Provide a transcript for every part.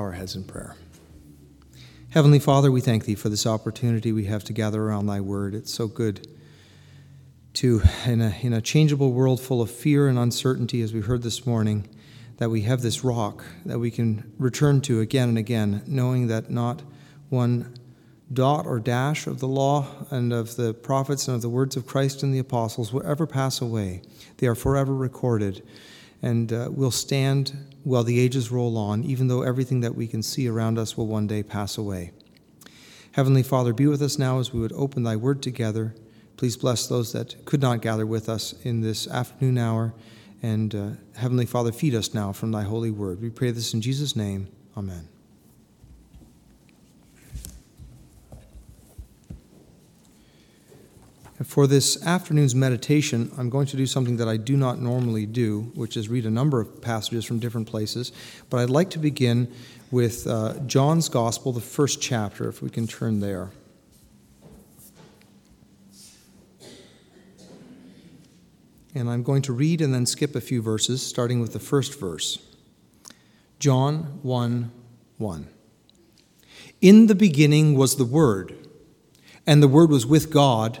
our heads in prayer. Heavenly Father, we thank Thee for this opportunity we have to gather around Thy Word. It's so good to, in a, in a changeable world full of fear and uncertainty, as we heard this morning, that we have this rock that we can return to again and again, knowing that not one dot or dash of the law and of the prophets and of the words of Christ and the apostles will ever pass away. They are forever recorded and uh, will stand while the ages roll on, even though everything that we can see around us will one day pass away. Heavenly Father, be with us now as we would open thy word together. Please bless those that could not gather with us in this afternoon hour. And uh, Heavenly Father, feed us now from thy holy word. We pray this in Jesus' name. Amen. For this afternoon's meditation, I'm going to do something that I do not normally do, which is read a number of passages from different places. But I'd like to begin with uh, John's Gospel, the first chapter, if we can turn there. And I'm going to read and then skip a few verses, starting with the first verse. John 1 1. In the beginning was the Word, and the Word was with God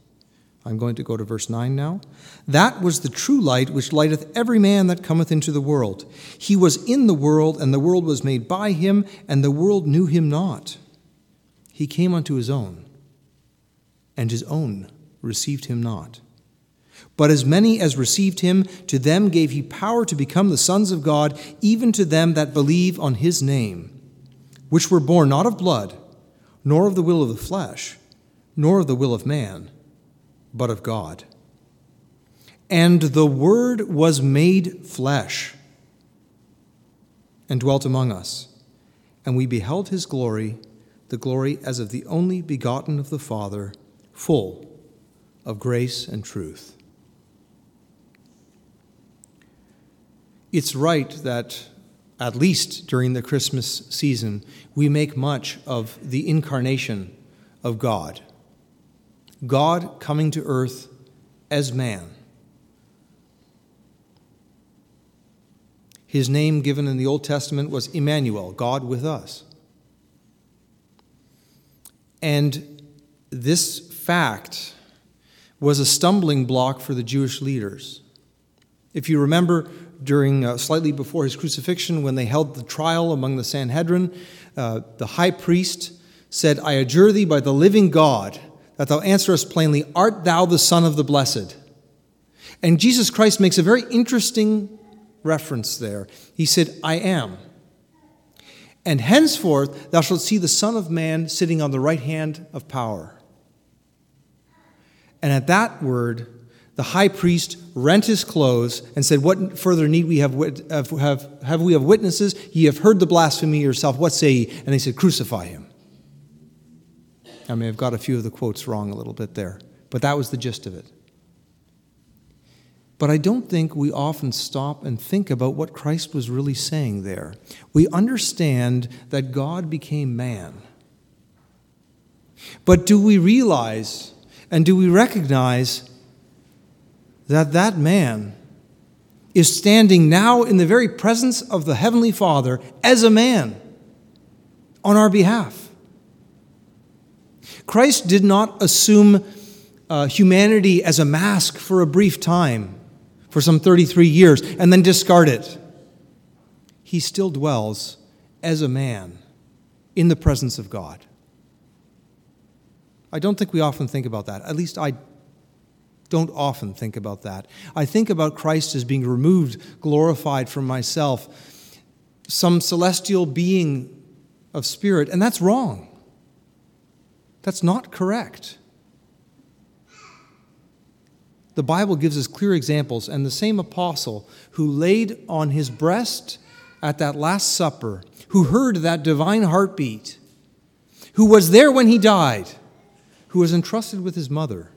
I'm going to go to verse 9 now. That was the true light which lighteth every man that cometh into the world. He was in the world, and the world was made by him, and the world knew him not. He came unto his own, and his own received him not. But as many as received him, to them gave he power to become the sons of God, even to them that believe on his name, which were born not of blood, nor of the will of the flesh, nor of the will of man but of God. And the Word was made flesh and dwelt among us, and we beheld his glory, the glory as of the only begotten of the Father, full of grace and truth. It's right that, at least during the Christmas season, we make much of the incarnation of God. God coming to earth as man. His name given in the Old Testament was Emmanuel, God with us. And this fact was a stumbling block for the Jewish leaders. If you remember, during uh, slightly before his crucifixion, when they held the trial among the Sanhedrin, uh, the high priest said, I adjure thee by the living God that thou answerest plainly, Art thou the Son of the Blessed? And Jesus Christ makes a very interesting reference there. He said, I am. And henceforth thou shalt see the Son of Man sitting on the right hand of power. And at that word, the high priest rent his clothes and said, What further need we have, have, have we of witnesses? Ye have heard the blasphemy yourself. What say ye? And they said, Crucify him. I may have got a few of the quotes wrong a little bit there, but that was the gist of it. But I don't think we often stop and think about what Christ was really saying there. We understand that God became man. But do we realize and do we recognize that that man is standing now in the very presence of the Heavenly Father as a man on our behalf? Christ did not assume uh, humanity as a mask for a brief time, for some 33 years, and then discard it. He still dwells as a man in the presence of God. I don't think we often think about that. At least I don't often think about that. I think about Christ as being removed, glorified from myself, some celestial being of spirit, and that's wrong. That's not correct. The Bible gives us clear examples, and the same apostle who laid on his breast at that Last Supper, who heard that divine heartbeat, who was there when he died, who was entrusted with his mother,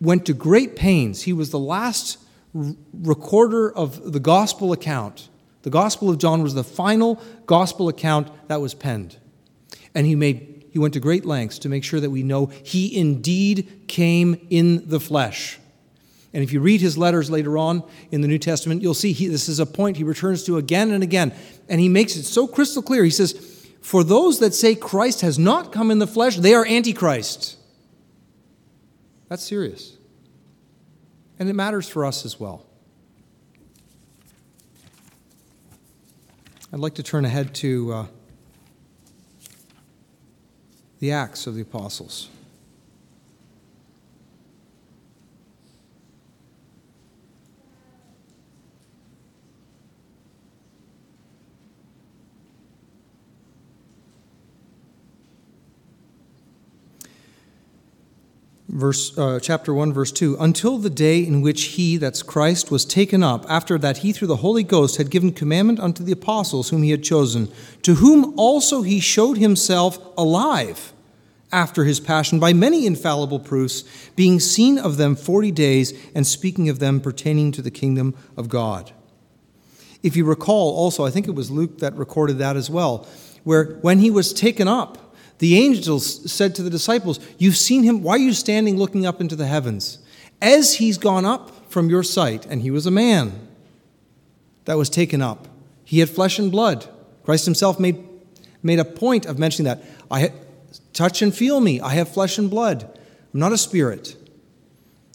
went to great pains. He was the last recorder of the gospel account. The Gospel of John was the final gospel account that was penned. And he made he went to great lengths to make sure that we know he indeed came in the flesh. And if you read his letters later on in the New Testament, you'll see he, this is a point he returns to again and again. And he makes it so crystal clear. He says, For those that say Christ has not come in the flesh, they are antichrist. That's serious. And it matters for us as well. I'd like to turn ahead to uh, the Acts of the Apostles. Verse, uh, chapter 1, verse 2 Until the day in which he, that's Christ, was taken up, after that he through the Holy Ghost had given commandment unto the apostles whom he had chosen, to whom also he showed himself alive after his passion by many infallible proofs, being seen of them forty days, and speaking of them pertaining to the kingdom of God. If you recall, also, I think it was Luke that recorded that as well, where when he was taken up, the angels said to the disciples, You've seen him. Why are you standing looking up into the heavens? As he's gone up from your sight, and he was a man that was taken up, he had flesh and blood. Christ himself made, made a point of mentioning that. I touch and feel me. I have flesh and blood. I'm not a spirit.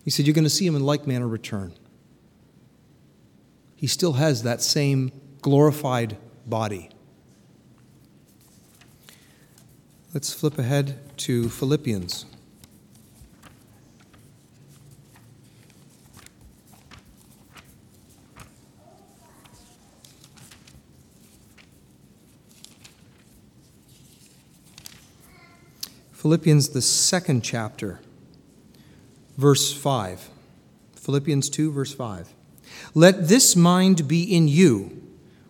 He said, You're going to see him in like manner return. He still has that same glorified body. Let's flip ahead to Philippians. Philippians, the second chapter, verse 5. Philippians 2, verse 5. Let this mind be in you,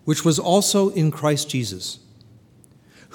which was also in Christ Jesus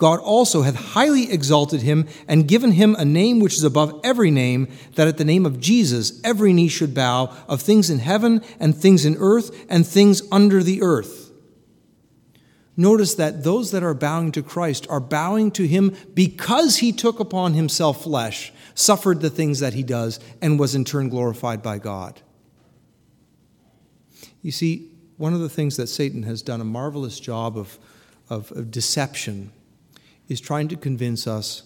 God also hath highly exalted him and given him a name which is above every name, that at the name of Jesus every knee should bow, of things in heaven and things in earth and things under the earth. Notice that those that are bowing to Christ are bowing to him because he took upon himself flesh, suffered the things that he does, and was in turn glorified by God. You see, one of the things that Satan has done a marvelous job of, of, of deception is trying to convince us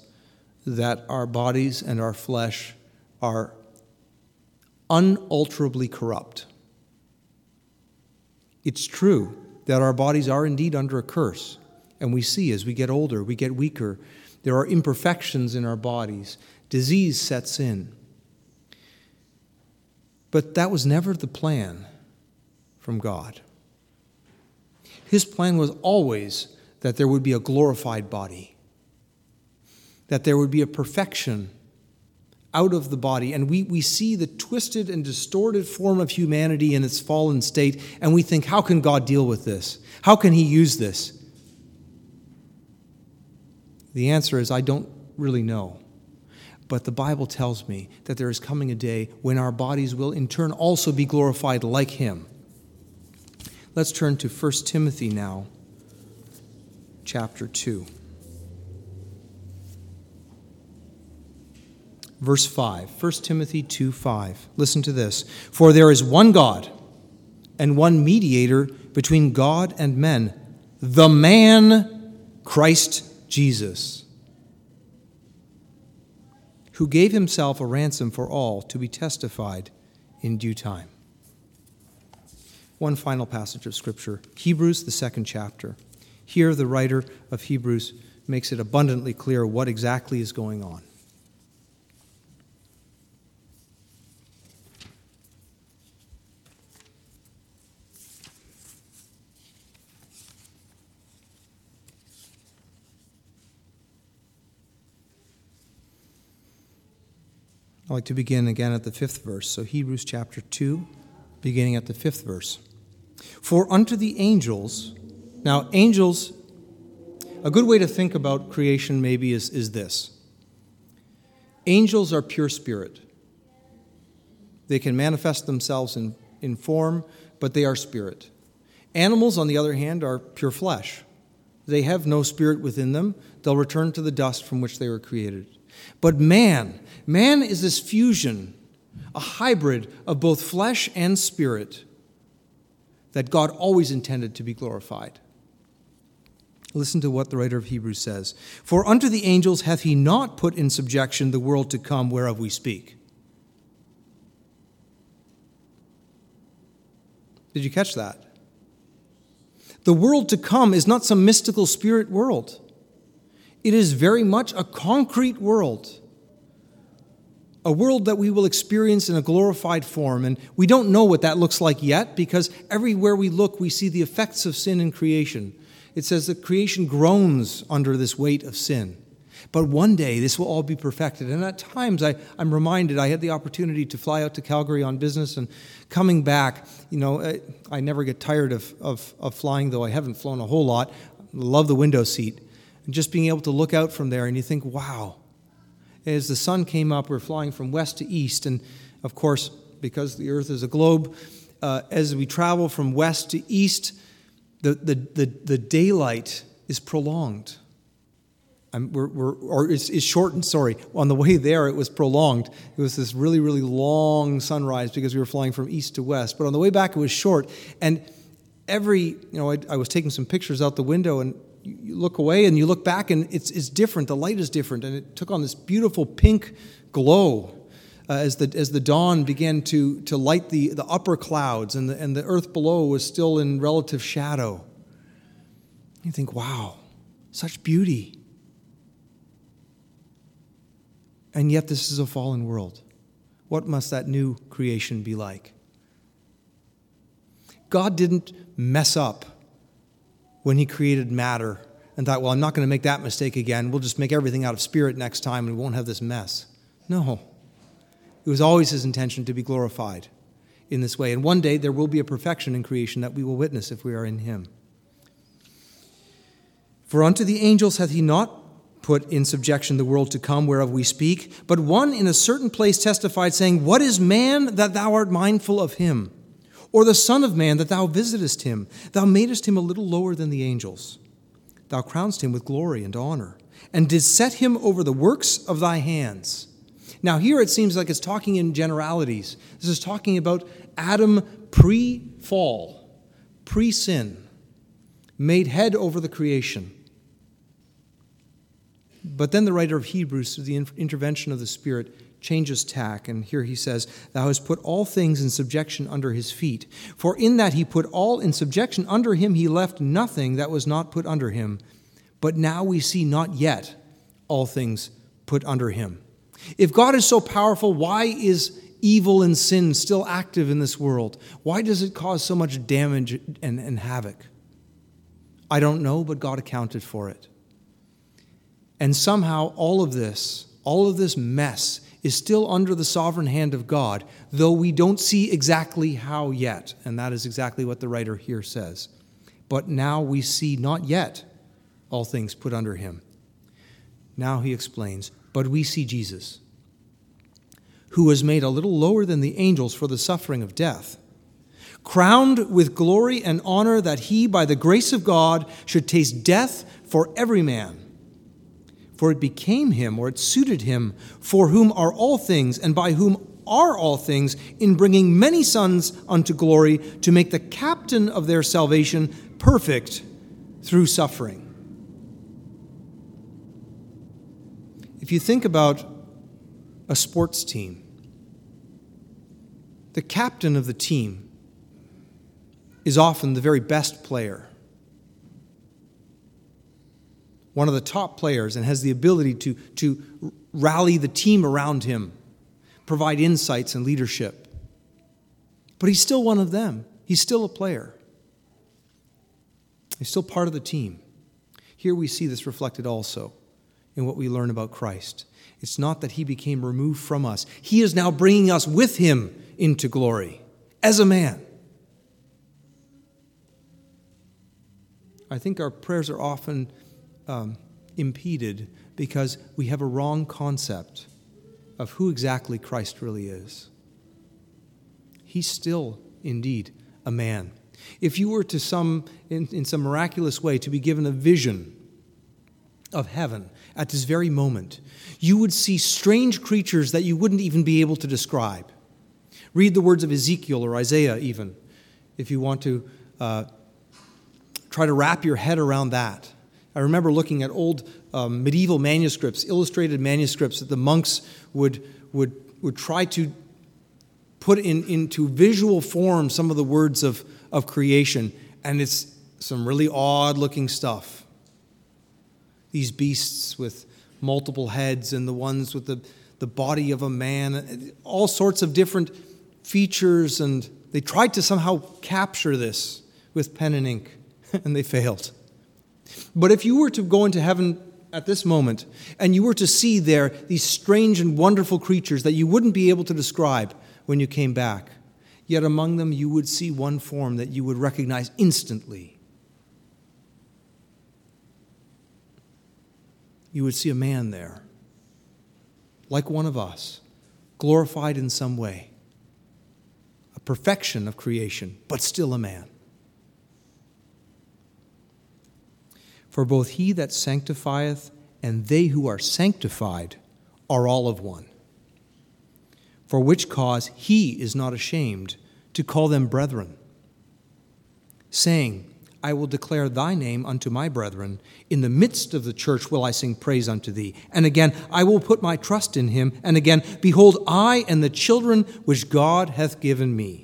that our bodies and our flesh are unalterably corrupt. It's true that our bodies are indeed under a curse, and we see as we get older, we get weaker. There are imperfections in our bodies, disease sets in. But that was never the plan from God. His plan was always that there would be a glorified body that there would be a perfection out of the body. And we, we see the twisted and distorted form of humanity in its fallen state, and we think, how can God deal with this? How can He use this? The answer is, I don't really know. But the Bible tells me that there is coming a day when our bodies will in turn also be glorified like Him. Let's turn to 1 Timothy now, chapter 2. Verse 5. 1 Timothy 2 5. Listen to this. For there is one God and one mediator between God and men, the man Christ Jesus, who gave himself a ransom for all to be testified in due time. One final passage of Scripture Hebrews, the second chapter. Here, the writer of Hebrews makes it abundantly clear what exactly is going on. I'd like to begin again at the fifth verse. So, Hebrews chapter 2, beginning at the fifth verse. For unto the angels, now, angels, a good way to think about creation maybe is, is this angels are pure spirit. They can manifest themselves in, in form, but they are spirit. Animals, on the other hand, are pure flesh. They have no spirit within them. They'll return to the dust from which they were created. But man, man is this fusion, a hybrid of both flesh and spirit that God always intended to be glorified. Listen to what the writer of Hebrews says For unto the angels hath he not put in subjection the world to come whereof we speak. Did you catch that? The world to come is not some mystical spirit world. It is very much a concrete world, a world that we will experience in a glorified form. And we don't know what that looks like yet because everywhere we look, we see the effects of sin in creation. It says that creation groans under this weight of sin. But one day this will all be perfected. And at times I, I'm reminded, I had the opportunity to fly out to Calgary on business and coming back, you know, I, I never get tired of, of, of flying, though I haven't flown a whole lot. Love the window seat. And just being able to look out from there and you think, wow. As the sun came up, we're flying from west to east. And of course, because the earth is a globe, uh, as we travel from west to east, the, the, the, the daylight is prolonged. We're, we're, or it's, it's shortened, sorry. On the way there, it was prolonged. It was this really, really long sunrise because we were flying from east to west. But on the way back, it was short. And every, you know, I, I was taking some pictures out the window, and you look away and you look back, and it's, it's different. The light is different. And it took on this beautiful pink glow uh, as, the, as the dawn began to, to light the, the upper clouds, and the, and the earth below was still in relative shadow. You think, wow, such beauty. And yet, this is a fallen world. What must that new creation be like? God didn't mess up when He created matter and thought, well, I'm not going to make that mistake again. We'll just make everything out of spirit next time and we won't have this mess. No. It was always His intention to be glorified in this way. And one day there will be a perfection in creation that we will witness if we are in Him. For unto the angels hath He not put in subjection the world to come whereof we speak. But one in a certain place testified, saying, What is man that thou art mindful of him? Or the Son of Man that thou visitest him? Thou madest him a little lower than the angels. Thou crownest him with glory and honor, and didst set him over the works of thy hands. Now, here it seems like it's talking in generalities. This is talking about Adam pre fall, pre sin, made head over the creation. But then the writer of Hebrews, through the intervention of the Spirit, changes tack. And here he says, Thou hast put all things in subjection under his feet. For in that he put all in subjection under him, he left nothing that was not put under him. But now we see not yet all things put under him. If God is so powerful, why is evil and sin still active in this world? Why does it cause so much damage and, and havoc? I don't know, but God accounted for it. And somehow all of this, all of this mess, is still under the sovereign hand of God, though we don't see exactly how yet. And that is exactly what the writer here says. But now we see not yet all things put under him. Now he explains, but we see Jesus, who was made a little lower than the angels for the suffering of death, crowned with glory and honor that he, by the grace of God, should taste death for every man for it became him, or it suited him, for whom are all things, and by whom are all things, in bringing many sons unto glory, to make the captain of their salvation perfect through suffering. If you think about a sports team, the captain of the team is often the very best player one of the top players and has the ability to, to rally the team around him, provide insights and leadership. But he's still one of them. He's still a player. He's still part of the team. Here we see this reflected also in what we learn about Christ. It's not that he became removed from us, he is now bringing us with him into glory as a man. I think our prayers are often um, impeded because we have a wrong concept of who exactly Christ really is. He's still, indeed, a man. If you were to some, in, in some miraculous way, to be given a vision of heaven at this very moment, you would see strange creatures that you wouldn't even be able to describe. Read the words of Ezekiel or Isaiah, even, if you want to uh, try to wrap your head around that. I remember looking at old um, medieval manuscripts, illustrated manuscripts that the monks would, would, would try to put in, into visual form some of the words of, of creation, and it's some really odd looking stuff. These beasts with multiple heads, and the ones with the, the body of a man, all sorts of different features, and they tried to somehow capture this with pen and ink, and they failed. But if you were to go into heaven at this moment and you were to see there these strange and wonderful creatures that you wouldn't be able to describe when you came back, yet among them you would see one form that you would recognize instantly. You would see a man there, like one of us, glorified in some way, a perfection of creation, but still a man. For both he that sanctifieth and they who are sanctified are all of one. For which cause he is not ashamed to call them brethren, saying, I will declare thy name unto my brethren. In the midst of the church will I sing praise unto thee. And again, I will put my trust in him. And again, behold, I and the children which God hath given me.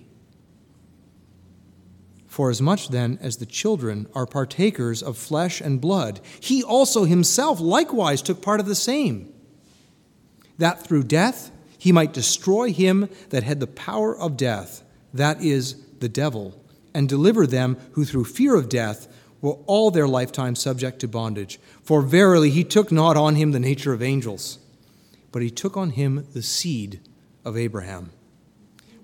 For as much then as the children are partakers of flesh and blood, he also himself likewise took part of the same, that through death he might destroy him that had the power of death, that is, the devil, and deliver them who through fear of death were all their lifetime subject to bondage. For verily he took not on him the nature of angels, but he took on him the seed of Abraham.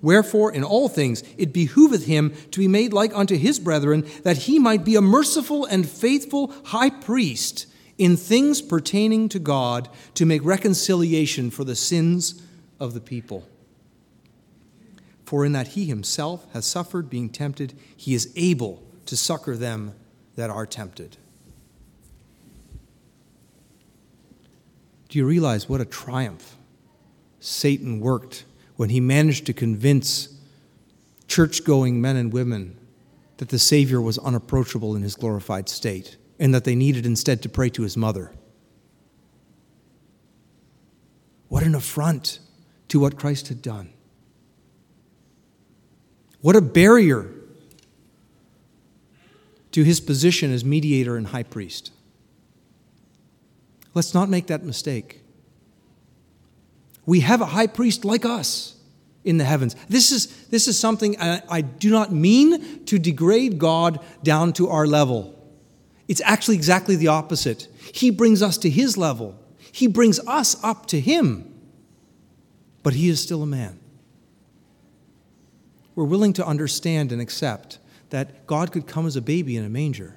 Wherefore, in all things, it behooveth him to be made like unto his brethren, that he might be a merciful and faithful high priest in things pertaining to God, to make reconciliation for the sins of the people. For in that he himself has suffered being tempted, he is able to succor them that are tempted. Do you realize what a triumph Satan worked when he managed to convince church going men and women that the Savior was unapproachable in his glorified state and that they needed instead to pray to his mother. What an affront to what Christ had done. What a barrier to his position as mediator and high priest. Let's not make that mistake. We have a high priest like us in the heavens. This is, this is something I, I do not mean to degrade God down to our level. It's actually exactly the opposite. He brings us to his level, he brings us up to him. But he is still a man. We're willing to understand and accept that God could come as a baby in a manger.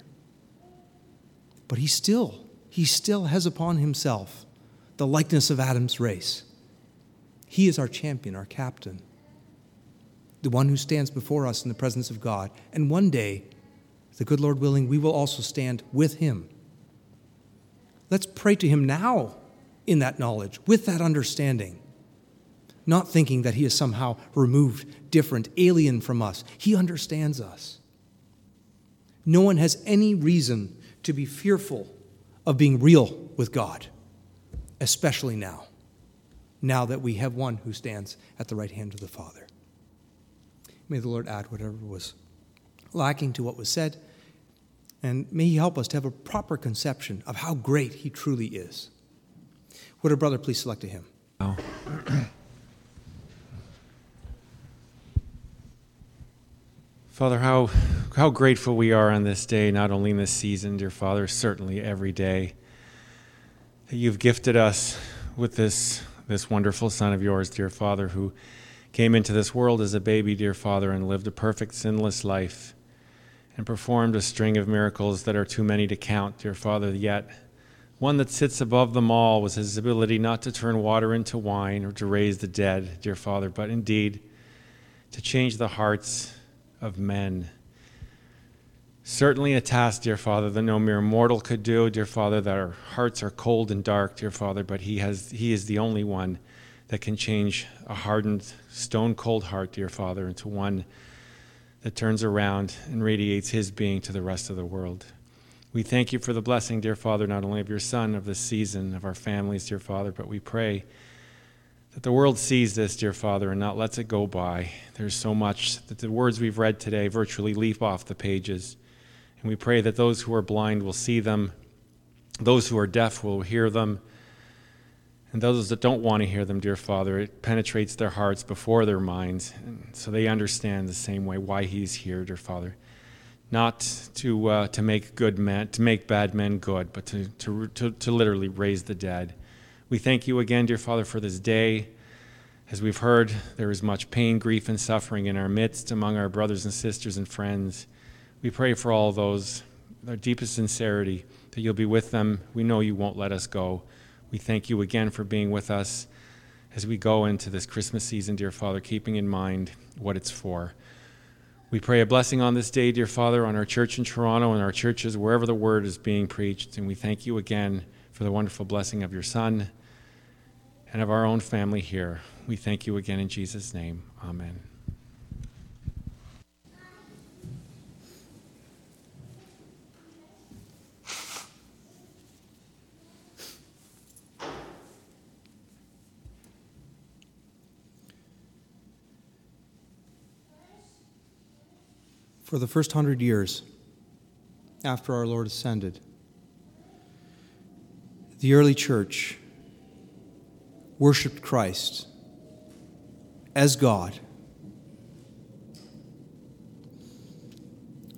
But he still, he still has upon himself the likeness of Adam's race. He is our champion, our captain, the one who stands before us in the presence of God. And one day, the good Lord willing, we will also stand with him. Let's pray to him now in that knowledge, with that understanding, not thinking that he is somehow removed, different, alien from us. He understands us. No one has any reason to be fearful of being real with God, especially now now that we have one who stands at the right hand of the Father. May the Lord add whatever was lacking to what was said, and may He help us to have a proper conception of how great He truly is. Would a brother please select a hymn? Oh. Father, how, how grateful we are on this day, not only in this season, dear Father, certainly every day that you've gifted us with this, this wonderful Son of yours, dear Father, who came into this world as a baby, dear Father, and lived a perfect, sinless life and performed a string of miracles that are too many to count, dear Father, yet one that sits above them all was his ability not to turn water into wine or to raise the dead, dear Father, but indeed to change the hearts of men. Certainly a task, dear Father, that no mere mortal could do, dear Father, that our hearts are cold and dark, dear Father, but he, has, he is the only one that can change a hardened, stone cold heart, dear Father, into one that turns around and radiates his being to the rest of the world. We thank you for the blessing, dear Father, not only of your Son, of this season, of our families, dear Father, but we pray that the world sees this, dear Father, and not lets it go by. There's so much that the words we've read today virtually leap off the pages. And we pray that those who are blind will see them, those who are deaf will hear them, and those that don't want to hear them, dear Father, it penetrates their hearts before their minds, so they understand the same way why He's here, dear Father. Not to, uh, to make good men, to make bad men good, but to, to, to, to literally raise the dead. We thank you again, dear Father, for this day. As we've heard, there is much pain, grief, and suffering in our midst among our brothers and sisters and friends. We pray for all those, their deepest sincerity, that you'll be with them. We know you won't let us go. We thank you again for being with us as we go into this Christmas season, dear Father, keeping in mind what it's for. We pray a blessing on this day, dear Father, on our church in Toronto and our churches, wherever the word is being preached. And we thank you again for the wonderful blessing of your Son and of our own family here. We thank you again in Jesus' name. Amen. For the first hundred years after our Lord ascended, the early church worshiped Christ as God.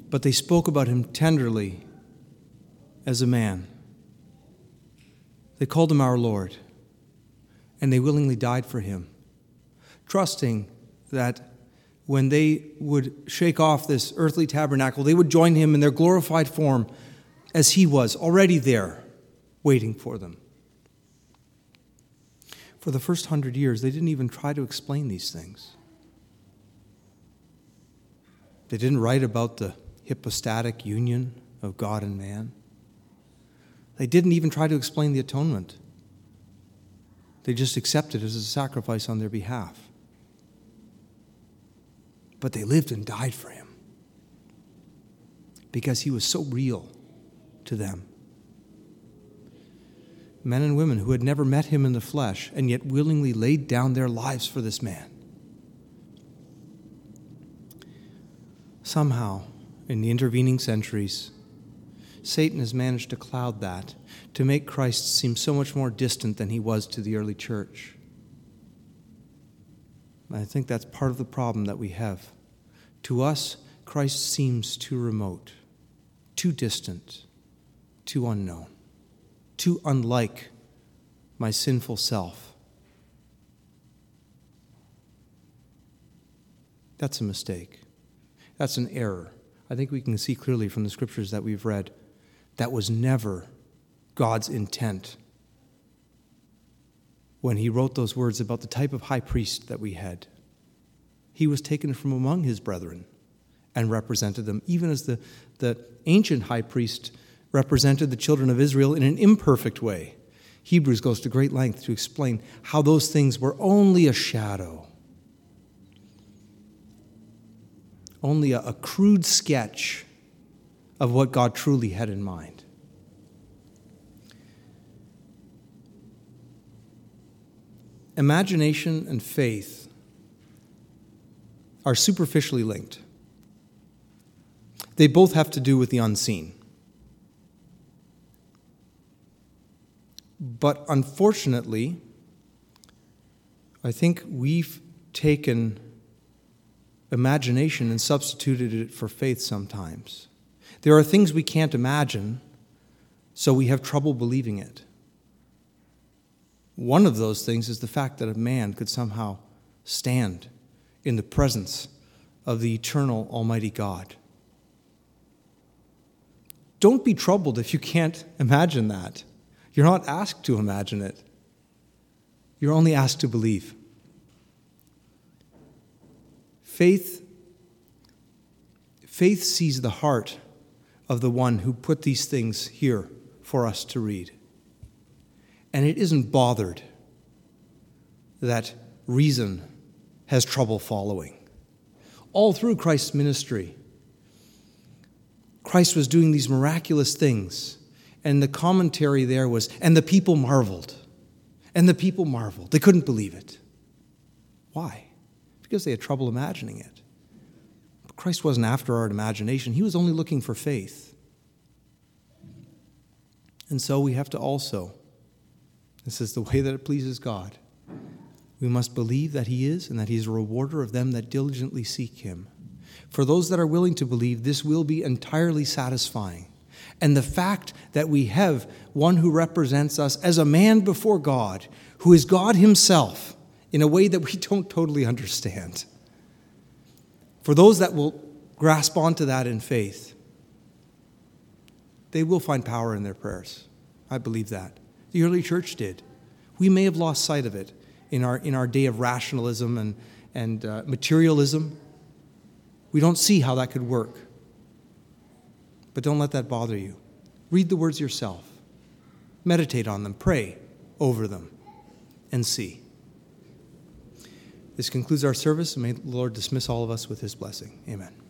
But they spoke about him tenderly as a man. They called him our Lord, and they willingly died for him, trusting that when they would shake off this earthly tabernacle, they would join him in their glorified form as he was, already there, waiting for them. For the first hundred years, they didn't even try to explain these things. They didn't write about the hypostatic union of God and man. They didn't even try to explain the atonement. They just accepted it as a sacrifice on their behalf but they lived and died for him because he was so real to them. Men and women who had never met him in the flesh and yet willingly laid down their lives for this man. Somehow, in the intervening centuries, Satan has managed to cloud that, to make Christ seem so much more distant than he was to the early church. I think that's part of the problem that we have. To us, Christ seems too remote, too distant, too unknown, too unlike my sinful self. That's a mistake. That's an error. I think we can see clearly from the scriptures that we've read that was never God's intent when he wrote those words about the type of high priest that we had. He was taken from among his brethren and represented them, even as the, the ancient high priest represented the children of Israel in an imperfect way. Hebrews goes to great length to explain how those things were only a shadow, only a, a crude sketch of what God truly had in mind. Imagination and faith are superficially linked. They both have to do with the unseen. But unfortunately, I think we've taken imagination and substituted it for faith sometimes. There are things we can't imagine, so we have trouble believing it. One of those things is the fact that a man could somehow stand in the presence of the eternal Almighty God. Don't be troubled if you can't imagine that. You're not asked to imagine it, you're only asked to believe. Faith, faith sees the heart of the one who put these things here for us to read. And it isn't bothered that reason has trouble following. All through Christ's ministry, Christ was doing these miraculous things. And the commentary there was, and the people marveled. And the people marveled. They couldn't believe it. Why? Because they had trouble imagining it. But Christ wasn't after our imagination, He was only looking for faith. And so we have to also, this is the way that it pleases God, we must believe that He is and that He is a rewarder of them that diligently seek Him. For those that are willing to believe, this will be entirely satisfying. And the fact that we have one who represents us as a man before God, who is God Himself, in a way that we don't totally understand. For those that will grasp onto that in faith, they will find power in their prayers. I believe that. The early church did. We may have lost sight of it in our, in our day of rationalism and, and uh, materialism. We don't see how that could work. But don't let that bother you. Read the words yourself, meditate on them, pray over them, and see. This concludes our service, and may the Lord dismiss all of us with his blessing. Amen.